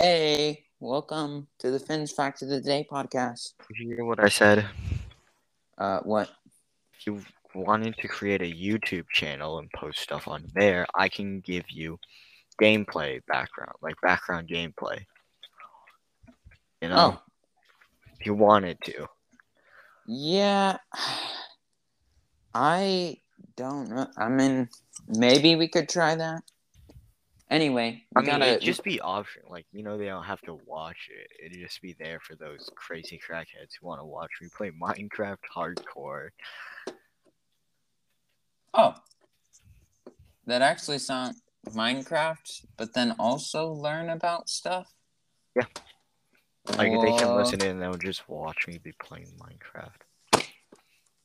Hey, welcome to the Finns Fact of the Day podcast. Did you hear what I said? Uh, what? If you wanted to create a YouTube channel and post stuff on there, I can give you gameplay background, like background gameplay. You know, Oh, if you wanted to. yeah. I don't know. I mean, maybe we could try that. Anyway, I we mean, gotta it'd just be optional. Like, you know, they don't have to watch it. It'd just be there for those crazy crackheads who want to watch me play Minecraft hardcore. Oh, that actually sound Minecraft, but then also learn about stuff. Yeah. Like, they can listen in and they'll just watch me be playing Minecraft.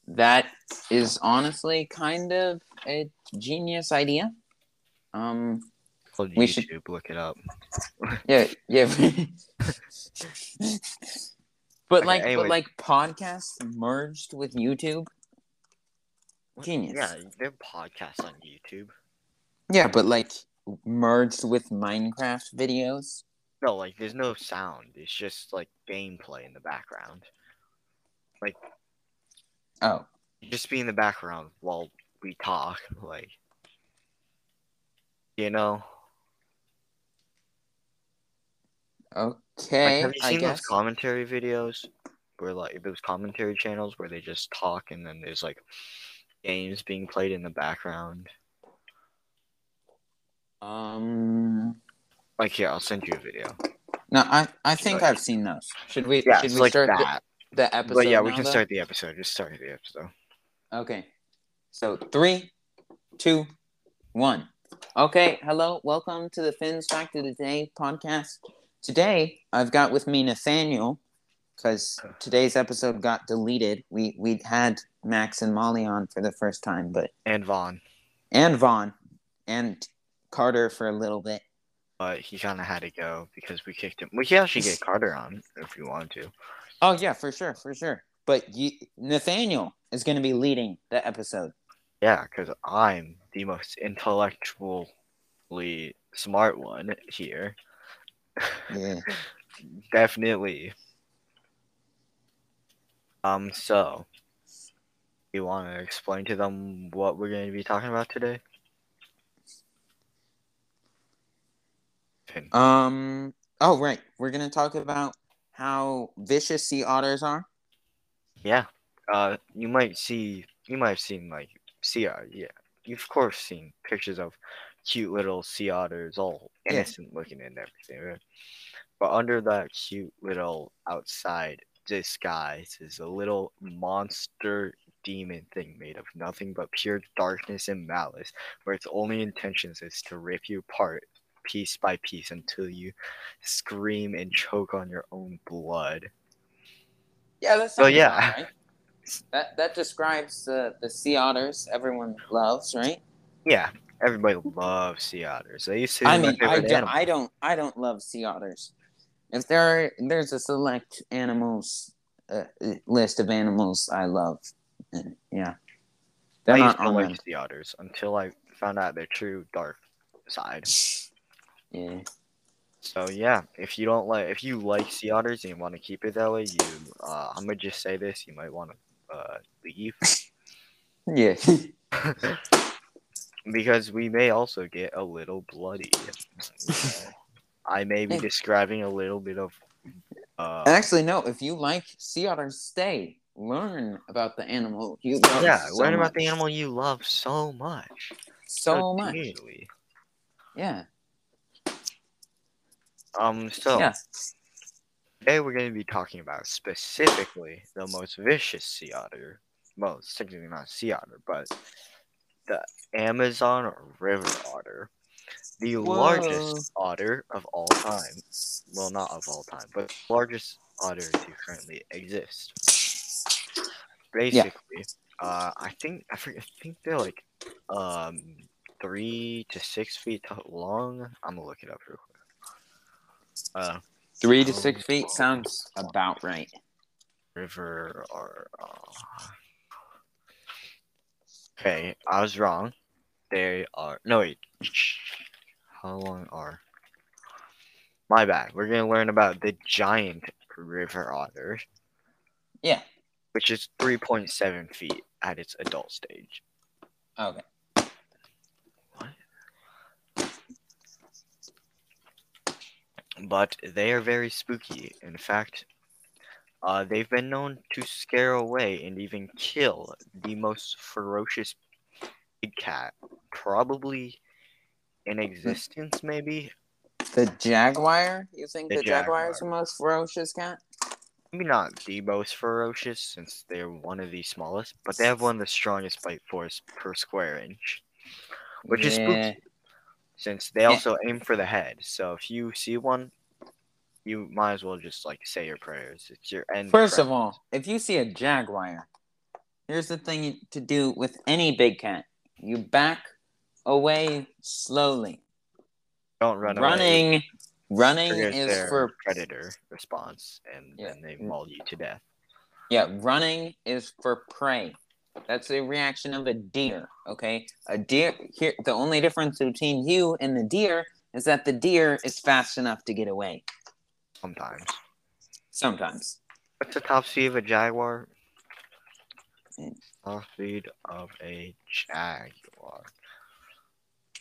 That is honestly kind of a genius idea. Um, Called We YouTube, should- look it up. yeah, yeah. but Okay, like, anyway. but like podcasts merged with YouTube. Genius. Yeah, there are podcasts on YouTube. Yeah, but like merged with Minecraft videos. No, like there's no sound. It's just like gameplay in the background. Like, oh, Just be in the background while we talk, like you know. Like, okay. have you I seen those guess. commentary videos where like those commentary channels where they just talk and then there's like games being played in the background? um. Like here, I'll send you a video. No, I I think Right. I've seen those. Should we? Yeah, should we like start the, that. the episode? But yeah, we can though? start the episode. Just start the episode. Okay. So three, two, one. Okay, hello, welcome to the Finns Fact of the Day podcast. Today I've got with me Nathaniel, because today's episode got deleted. We we had Max and Molly on for the first time, but And Vaughn. and Vaughn and Carter for a little bit. But he kinda had to go because we kicked him. We can actually get Carter on if you want to. Oh yeah, for sure, for sure. But you, Nathaniel is going to be leading the episode. Yeah, because I'm the most intellectually smart one here. Yeah. Definitely. Um, so you want to explain to them what we're going to be talking about today? Um. Oh right, we're going to talk about how vicious sea otters are. Yeah. Uh, you might see, you might have seen like sea otter. Yeah, you've of course seen pictures of cute little sea otters, all innocent looking and everything. Right? But under that cute little outside disguise is a little monster demon thing made of nothing but pure darkness and malice, where its only intentions is to rip you apart piece by piece until you scream and choke on your own blood. Yeah, that's So, yeah. right. That that describes the the sea otters everyone loves, right? Yeah, everybody loves sea otters. They used to I mean, I don't. I don't, I don't love sea otters. If there are, there's a select animals uh, list of animals I love, and yeah, they're I not used to like sea otters until I found out their true dark side. Yeah. So yeah, if you don't like, if you like sea otters and you want to keep it that way, you, uh, I'm gonna just say this: you might want to uh, leave Yeah. because we may also get a little bloody. I may be describing a little bit of. Uh, Actually, no. If you like sea otters, stay. Learn about the animal you love. yeah, so learn about the much. animal you love so much. so much. dearly. Yeah. Um. So. Yeah. Today we're going to be talking about specifically the most vicious sea otter. Well, it's technically not sea otter, but the Amazon river otter. The Whoa. largest otter of all time. Well, not of all time, but the largest otter to currently exist. Basically, uh, I think I, forget, I think they're like um three to six feet long. I'm gonna look it up real quick. Uh, Three to Um, six feet sounds about right. river or uh... okay i was wrong they are no wait how long are My bad. We're gonna learn about the giant river otter, Yeah. which is 3.7 feet at its adult stage. Okay. What? But they are very spooky. In fact, uh, they've been known to scare away and even kill the most ferocious big cat, probably in existence, maybe. The jaguar? You think The the, jaguar is the most ferocious cat? Maybe not the most ferocious, since they're one of the smallest, but they have one of the strongest bite force per square inch, which is spooky, since they also aim for the head. So if you see one, you might as well just like say your prayers. It's your end. First of all, if you see a jaguar, here's the thing to do with any big cat. You back away slowly. don't run away. running running is for predator response, and Yeah. then they maul you to death. yeah, running is for prey. That's the reaction of a deer, okay? A deer here the only difference between you and the deer is that the deer is fast enough to get away Sometimes. sometimes. What's the top speed of a jaguar? Mm. Top speed of a jaguar.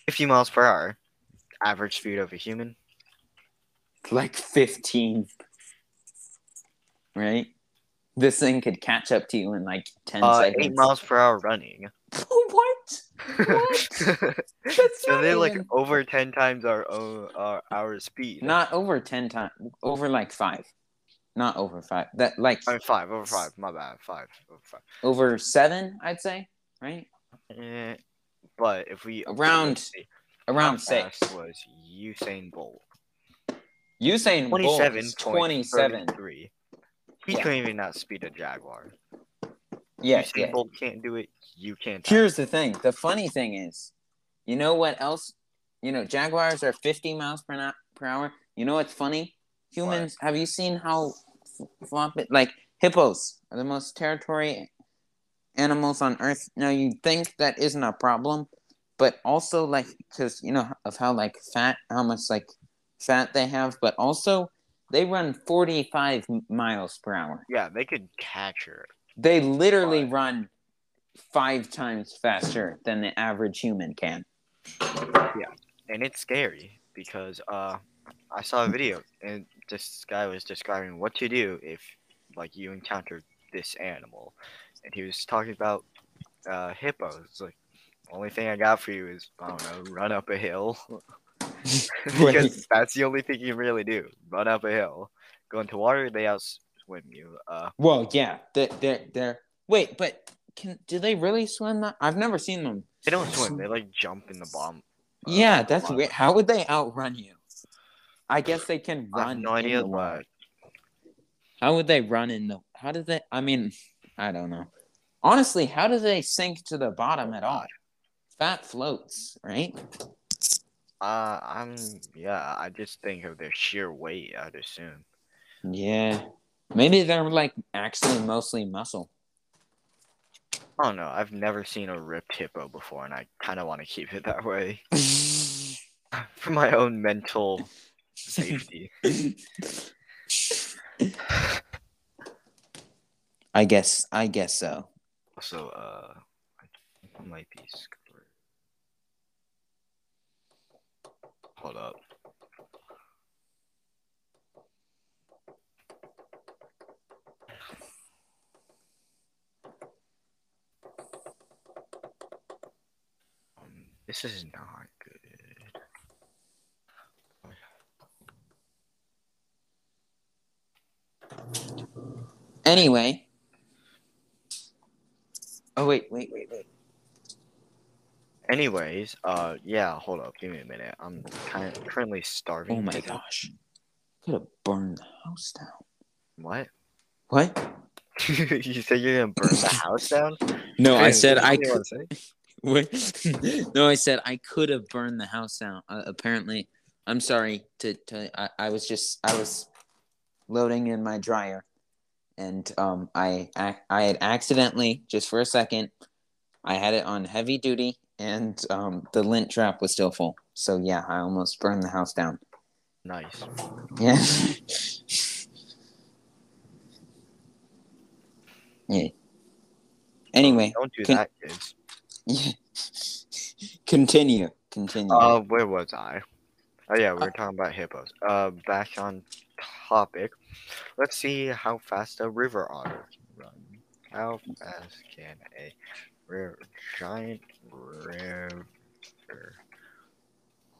50 miles per hour. Average speed of a human. Like 15. Right? This thing could catch up to you in like 10 Uh, seconds. 8 miles per hour running. what? That's so they're like even- over 10 times our own our, our speed. Not over 10 times. Over like 5. Not over 5. That like I mean, 5, over 5. My bad. 5. Over 5. over 7, I'd say, right? Yeah, but if we. Around Around 6. was Usain Bolt? Usain Bolt 27. is 27. He Yeah. couldn't even outspeed a Jaguar. Yeah, Usain yeah. Bolt can't do it. You can't. Here's the thing. The funny thing is, you know what else? You know, Jaguars are 50 miles per, na- per hour. You know what's funny? Humans, have you seen how flop it? Like, hippos are the most territory animals on Earth. Now, you think that isn't a problem, but also, like, because, you know, of how, like, fat, how much, like, fat they have, but also they run 45 miles per hour. Yeah, they could catch her. They literally run five times faster than the average human can. Yeah, and it's scary because uh I saw a video and this guy was describing what to do if like you encountered this animal. And he was talking about uh hippos. Like only thing I got for you is I don't know run up a hill. Because that's the only thing you really do run up a hill. Go into water they outswim you uh Well, yeah, they're, they're, they're wait, but can do they really swim? That I've never seen them. they don't swim they like jump in the bomb uh, Yeah, that's weird. How would they outrun you? I guess they can I run. have no in idea the How would they run in the? How did they? I mean, I don't know. Honestly, how do they sink to the bottom at all? Fat floats, right? uh I'm yeah I just think of their sheer weight I'd assume Yeah, maybe they're like actually mostly muscle. I don't know. I've never seen a ripped hippo before, and I kind of want to keep it that way for my own mental safety. I guess. I guess so. So, uh, I might be screwed. Hold up. This is not good. Anyway. Oh wait, wait, wait, wait. Anyways, uh, yeah, hold up, give me a minute. I'm kind of currently starving. Oh my gosh. Could have burned the house down. What? What? you said you're gonna burn the house down? No, I said I could. Wanna say? Wait. no, I said I could have burned the house down. Uh, apparently, I'm sorry to. to I, I was just I was loading in my dryer, and um I I, I had accidentally just for a second, I had it on heavy duty, and um the lint trap was still full. So yeah, I almost burned the house down. Nice. Yeah. yeah. Anyway, Don't do can- that, kids. Yeah. continue. Continue. Uh, where was I? Oh yeah, we were talking about hippos. Uh, back on topic. Let's see how fast a river otter can run. How fast can a river, giant river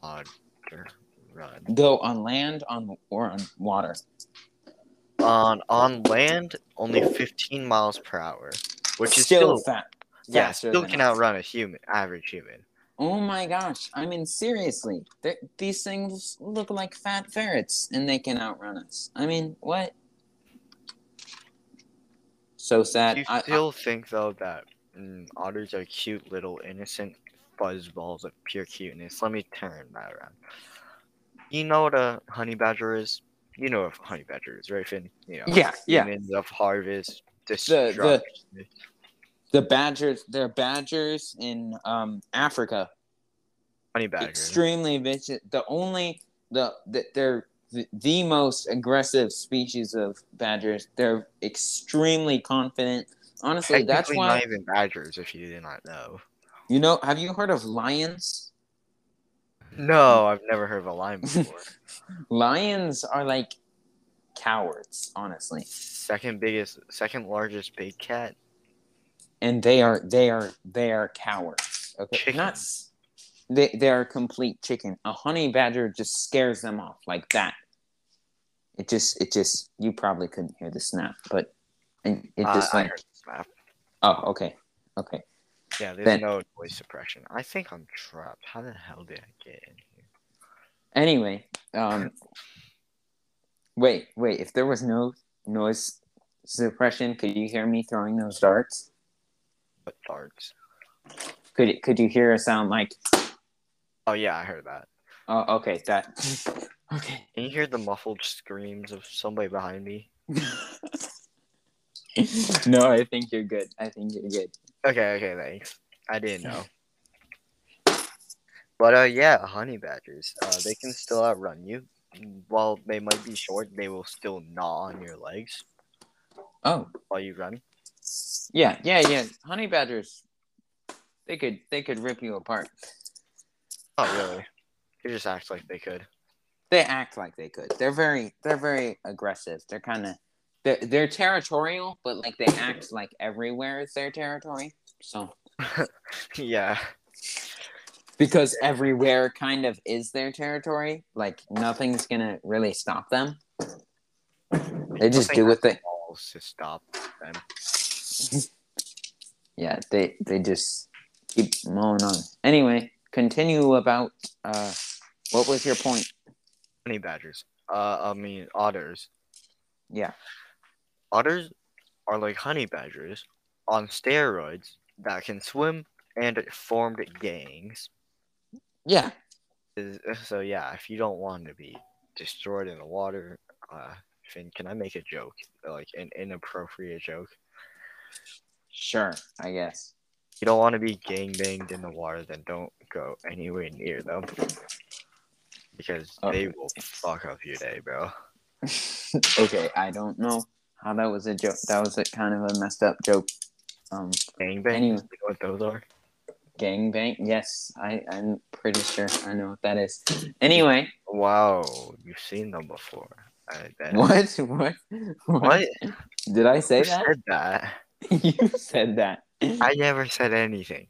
otter run? Go on land, on or on water. On on land, only 15 miles per hour, which is still, still, fat. Yeah, still can us. outrun a human, average human. Oh my gosh! I mean, seriously, th- these things look like fat ferrets, and they can outrun us. I mean, what? So sad. Do you I- I- still think though that mm, otters are cute little innocent fuzzballs of pure cuteness? Let me turn that around. You know what a honey badger is? You know what a honey badger is, right, Finn? You know, yeah, yeah. of harvest, the- destruction. The badgers, they're badgers in um, Africa. honey badger. Extremely vicious. The only the, the they're the, the most aggressive species of badgers. They're extremely confident. Honestly, that's why not even badgers, if you did not know. you know. Have you heard of lions? No, I've never heard of a lion before. Lions are like cowards, honestly, second biggest, second largest big cat. And they are they are they are cowards. Okay, Chicken. not they they are complete chicken. A honey badger just scares them off like that. It just it just you probably couldn't hear the snap, but it, it Uh, just I like snap. oh okay okay Yeah, there's no noise suppression. I think I'm trapped. How the hell did I get in here? Anyway, um, wait, wait. If there was no noise suppression, could you hear me throwing those darts? What darts? Could could you hear a sound like? Oh yeah, I heard that. Oh, okay, that. okay. Can you hear the muffled screams of somebody behind me? no, I think you're good. I think you're good. Okay, okay, thanks. I didn't know. But uh, yeah, honey badgers. Uh, they can still outrun you. While they might be short, they will still gnaw on your legs Oh, while you run. Yeah, yeah, yeah. Honey badgers, they could they could rip you apart. Oh really? They just act like they could. They act like they could. They're very they're very aggressive. They're kind of they're, they're territorial, but like they act like everywhere is their territory. So yeah. because everywhere kind of is their territory, like nothing's gonna really stop them. They just Nothing do what they to stop them. Yeah they they just keep mowing on. Anyway, continue about uh what was your point? Honey badgers. Uh, I mean otters. Yeah. Otters are like honey badgers on steroids that can swim and formed gangs. Yeah. Is- So yeah, if you don't want to be destroyed in the water, uh, Finn, can I make a joke, like an inappropriate joke? Sure, I guess. You don't want to be gang banged in the water, then don't go anywhere near them because Oh. they will fuck up your day, bro. okay, I don't know how that was a joke. That was a kind of a messed up joke. Um, Gang bang, Anyway. you know what those are? gangbang. Yes, I I'm pretty sure I know what that is. Anyway, Wow, you've seen them before. I bet. what what What? did I say that? said that? you said that. I never said anything.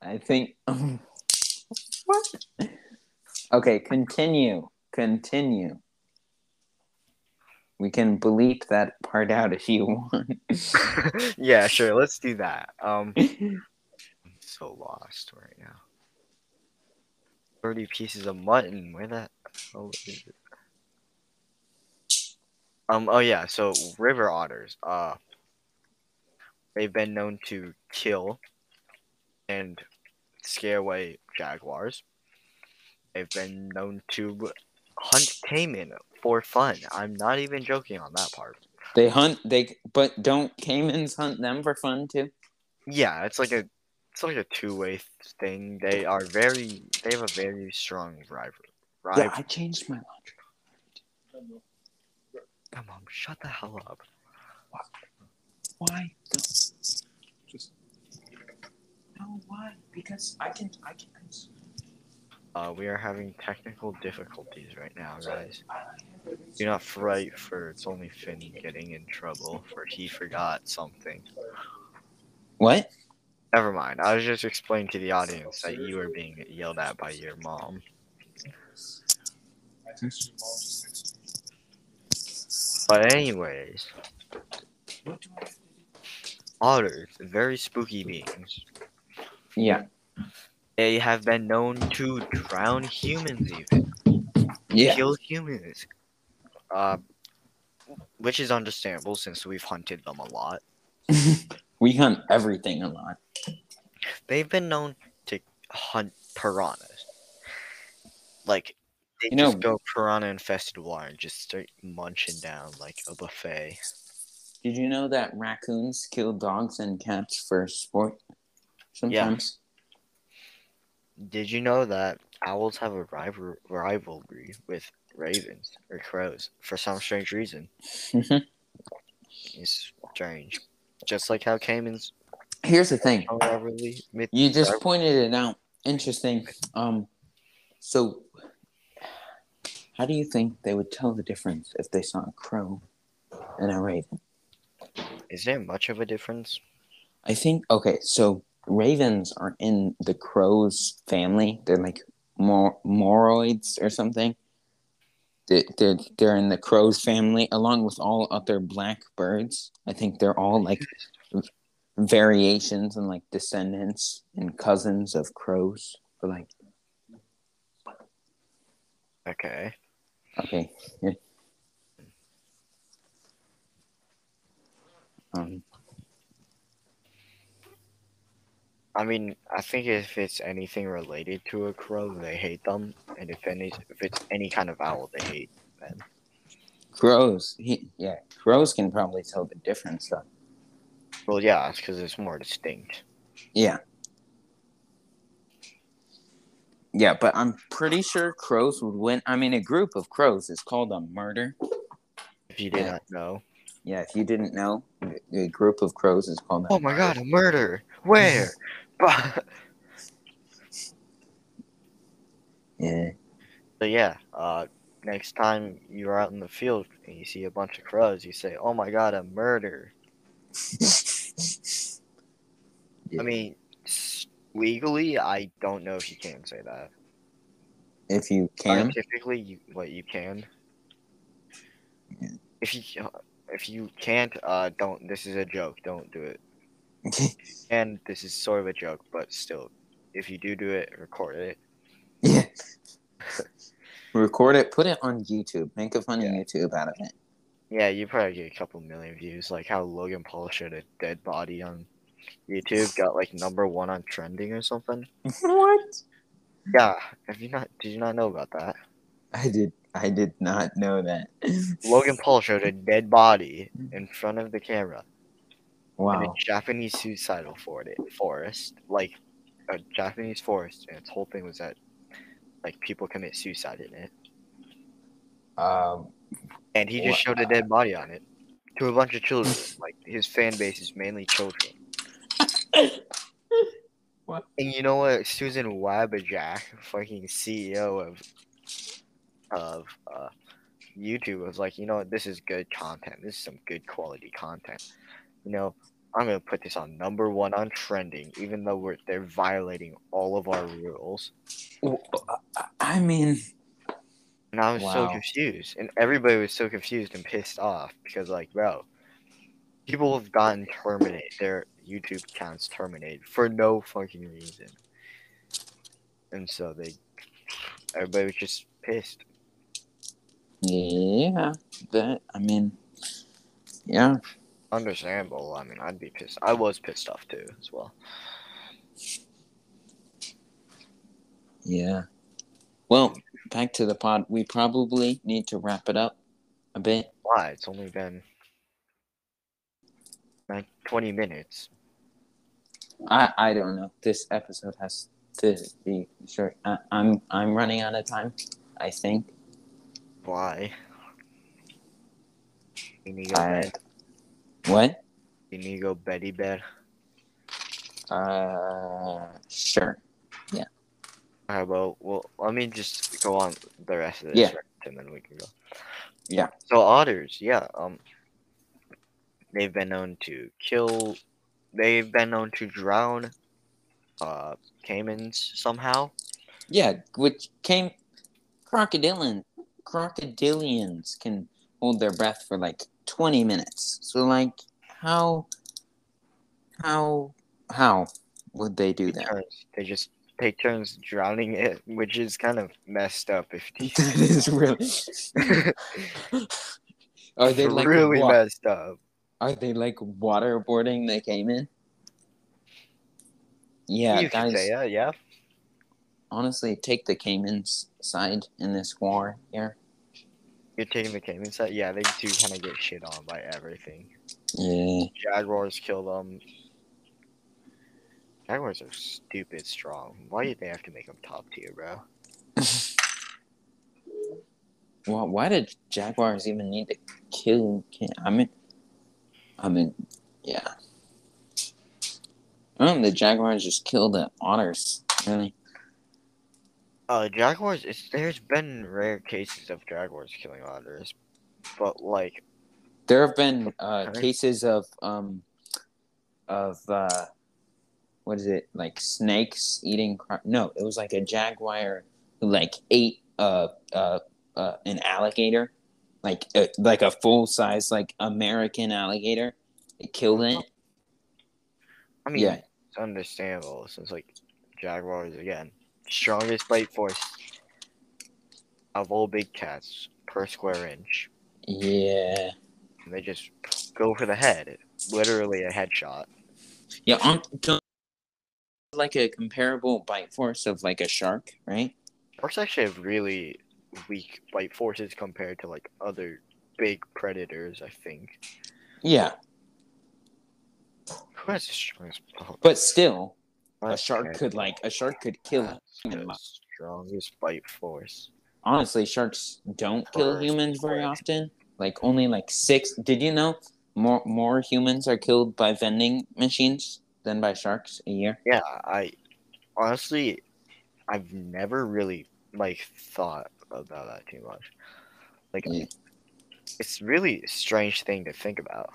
I think. what? Okay, continue. Continue. We can bleep that part out if you want. yeah, sure. Let's do that. Um, I'm so lost right now. Thirty pieces of mutton. Where the hell is it? Um. Oh yeah. So river otters. Uh, they've been known to kill and scare away jaguars. They've been known to hunt caiman for fun. I'm not even joking on that part. they hunt. They but don't caimans hunt them for fun too? Yeah, it's like a it's like a two way thing. They are very they have a very strong rival. Yeah. I changed my laundry. Come on, shut the hell up. Why? Just No, why? Because I can. I can. Uh, we are having technical difficulties right now, guys. Do not fright, for it's only Finn getting in trouble, for he forgot something. What? Never mind. I was just explaining to the audience that you were being yelled at by your mom. I texted your mom just texted me. But anyways, What do I? Otters, very spooky beings. Yeah. They have been known to drown humans, even Yeah. kill humans. Uh, which is understandable since we've hunted them a lot. we hunt everything a lot. They've been known to hunt piranhas. Like they You know- just go piranha infested water and just start munching down like a buffet. Did you know that raccoons kill dogs and cats for sport? Sometimes. Did you know that owls have a rival- rivalry with ravens or crows for some strange reason? It's strange. Just like how caimans Here's the thing. have a rivalry with You just pointed it out. Interesting. Um, so how do you think they would tell the difference if they saw a crow and a raven? Is there much of a difference? I think okay. So ravens are in the crows family. They're like mor- moroids or something. They- They're they're in the crows family along with all other black birds. I think they're all like variations and like descendants and cousins of crows. But like Okay. okay, Um, I mean, I think if it's anything related to a crow, they hate them, and if any, if it's any kind of owl, they hate them. crows, he, yeah, crows can probably tell the difference though. Well, yeah, it's because it's more distinct. Yeah. Yeah, but I'm pretty sure crows would win. I mean, a group of crows is called a murder. If you did Yeah. not know. Yeah, if you didn't know, a- a group of crows is called. a Oh my murder. god, a murder! Where? but Yeah. so yeah, uh, next time you're out in the field and you see a bunch of crows, you say, "Oh my god, a murder!" Yeah. I mean, legally, I don't know if you can say that. if you can. Scientifically, you what you can. Yeah. If you if you can't, uh, don't. This is a joke. Don't do it. And this is sort of a joke, but still, if you do do it, record it. yeah. Record it, put it on YouTube. Make a funny Yeah. YouTube out of it. Yeah, you probably get a couple million views, like how Logan Paul showed a dead body on YouTube, got like number one on trending or something. what? Yeah, have you not? Did you not know about that? I did. I did not know that. Logan Paul showed a dead body in front of the camera in a Wow. Japanese suicidal forest, like a Japanese forest, and its whole thing was that like people commit suicide in it, Um. and he just showed a dead body on it to a bunch of children. like his fan base is mainly children. What? And you know what? Susan Wabajak, fucking CEO of of uh, YouTube, was like, you know? This is good content. This is some good quality content. You know, I'm gonna put this on number one on trending, even though we're they're violating all of our rules. I mean, And I was so confused, and everybody was so confused and pissed off because, like, bro, people have gotten terminated, their YouTube accounts terminated for no fucking reason, and so they, everybody was just pissed. Yeah. That. I mean, yeah. Understandable. I mean, I'd be pissed. I was pissed off too, as well. Yeah. Well, back to the pod. We probably need to wrap it up a bit. Why? It's only been like twenty minutes. I I don't know. This episode has to be short. I, I'm I'm running out of time. I think Why? Inigo, I, what? Inigo Betty bed. Uh, sure. Yeah. Alright, well, well, let me just go on the rest of this, Yeah. and then we can go. Yeah. So otters, yeah, um, they've been known to kill. They've been known to drown, uh, caimans somehow. Yeah, which came crocodilian crocodilians can hold their breath for like 20 minutes. So like how how how would they do that? They just take turns drowning it, which is kind of messed up. If that is really Are they like really wa- messed up. Are they like waterboarding the caiman? Yeah, you guys. say that, yeah. Honestly, take the caiman's side in this war here. You're taking the caiman side, yeah. They do kind of get shit on by everything. Yeah. Jaguars kill them. Jaguars are stupid strong. Why did they have to make them top tier, bro? Well, why did Jaguars even need to kill? I mean, I mean, yeah. I don't know, the Jaguars just killed the Otters. Really? Uh, Jaguars. It's, there's been rare cases of Jaguars killing otters, but like, There have been uh, cases of um, of uh, what is it like snakes eating? No, it was like a jaguar who like ate uh uh, uh an alligator, like uh, like a full size like American alligator. It killed it. I mean, Yeah. it's understandable since like Jaguars again, strongest bite force of all big cats per square inch. Yeah. And they just go for the head, literally a headshot. Yeah, on like a comparable bite force of like a shark, right? Sharks actually have really weak bite forces compared to like other big predators. I think. Yeah, Who has the strongest? But still, a shark could like a shark could kill. Strongest bite force. Honestly, sharks don't kill Per humans very often. Like only like six. Did you know more more humans are killed by vending machines than by sharks a year? Yeah, I honestly, I've never really like thought about that too much. Like, Yeah. it's really a strange thing to think about.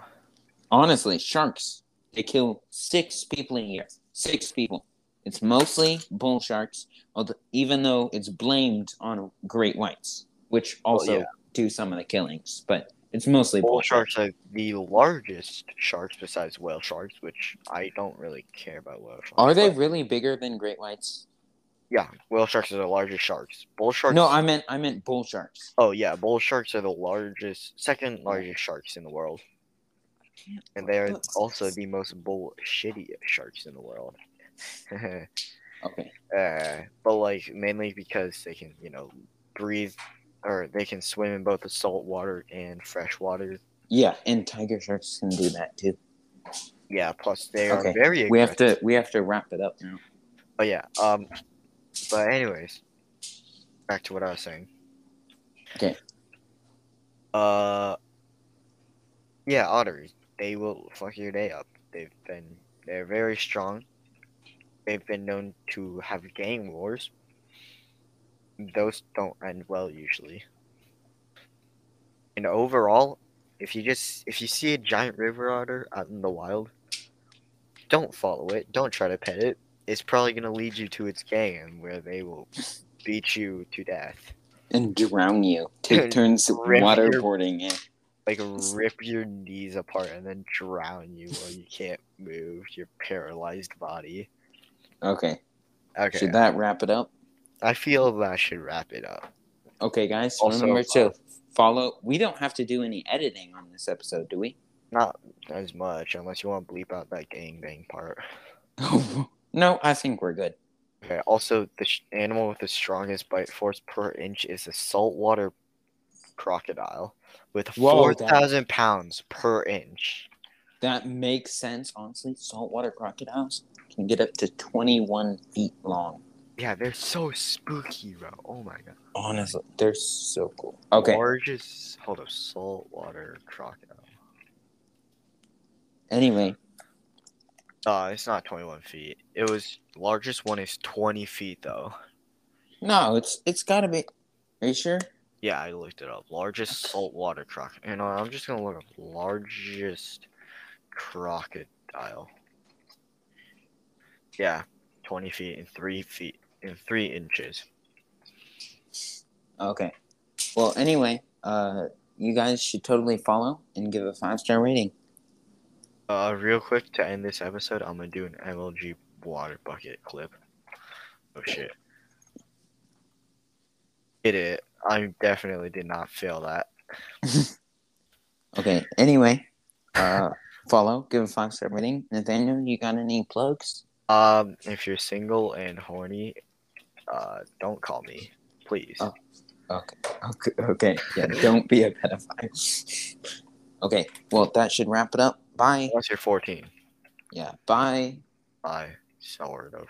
Honestly, sharks they kill six people a year. Six people. It's mostly bull sharks, although, even though it's blamed on great whites, which oh, also yeah. do some of the killings. But it's mostly Bull bull sharks are the largest sharks besides whale sharks, which I don't really care about whale sharks. Are they really bigger than great whites? Yeah, whale sharks are the largest sharks. Bull sharks. No, I meant I meant bull sharks. Oh yeah, bull sharks are the largest, second largest sharks in the world, and they are also the most bullshitty sharks in the world. Okay. uh, but like mainly because they can, you know, breathe or they can swim in both the salt water and fresh water. Yeah, and tiger sharks can do that too. Yeah, plus they are Okay, very. We have to we have to wrap it up now. Oh yeah. Um. But anyways, back to what I was saying. Okay. Uh. Yeah, otters. They will fuck your day up. They've been. They're very strong. They've been known to have gang wars. Those don't end well usually. And overall, if you just if you see a giant river otter out in the wild, don't follow it. Don't try to pet it it's probably going to lead you to its gang where they will beat you to death. And drown you. Take turns your- waterboarding you. Like rip your knees apart and then drown you while you can't move your paralyzed body. Okay. Okay. Should that wrap it up? I feel that should wrap it up. Okay, guys. Also, remember to uh, follow. We don't have to do any editing on this episode, do we? Not as much unless you want to bleep out that gang bang part. no, I think we're good. Okay. Also, the sh- animal with the strongest bite force per inch is a saltwater crocodile with Whoa, that- 4,000 pounds per inch. That makes sense, honestly. Saltwater crocodiles can get up to 21 feet long. Yeah, they're so spooky, bro. Oh my god. Honestly, they're so cool. Okay. Largest hold up, saltwater crocodile. Anyway, Uh, it's not 21 feet. It was largest one is 20 feet though. no, it's it's gotta be. Are you sure? Yeah, I looked it up. Largest saltwater crocodile. And uh, I'm just gonna look up largest crocodile. Yeah, 20 feet and three feet and three inches. Okay. Well, anyway, uh, you guys should totally follow and give a five star rating. Uh, real quick to end this episode, I'm gonna do an MLG water bucket clip. Oh shit! Hit it. I definitely did not fail that. Okay. Anyway, uh, follow, give a five star rating. Nathaniel, you got any plugs? Um, if you're single and horny, uh, don't call me, please. Oh. Okay. Okay. Okay. Yeah. Don't be a pedophile. okay. Well, that should wrap it up. Bye. Unless you're 14. Yeah. Bye. Bye. sort of.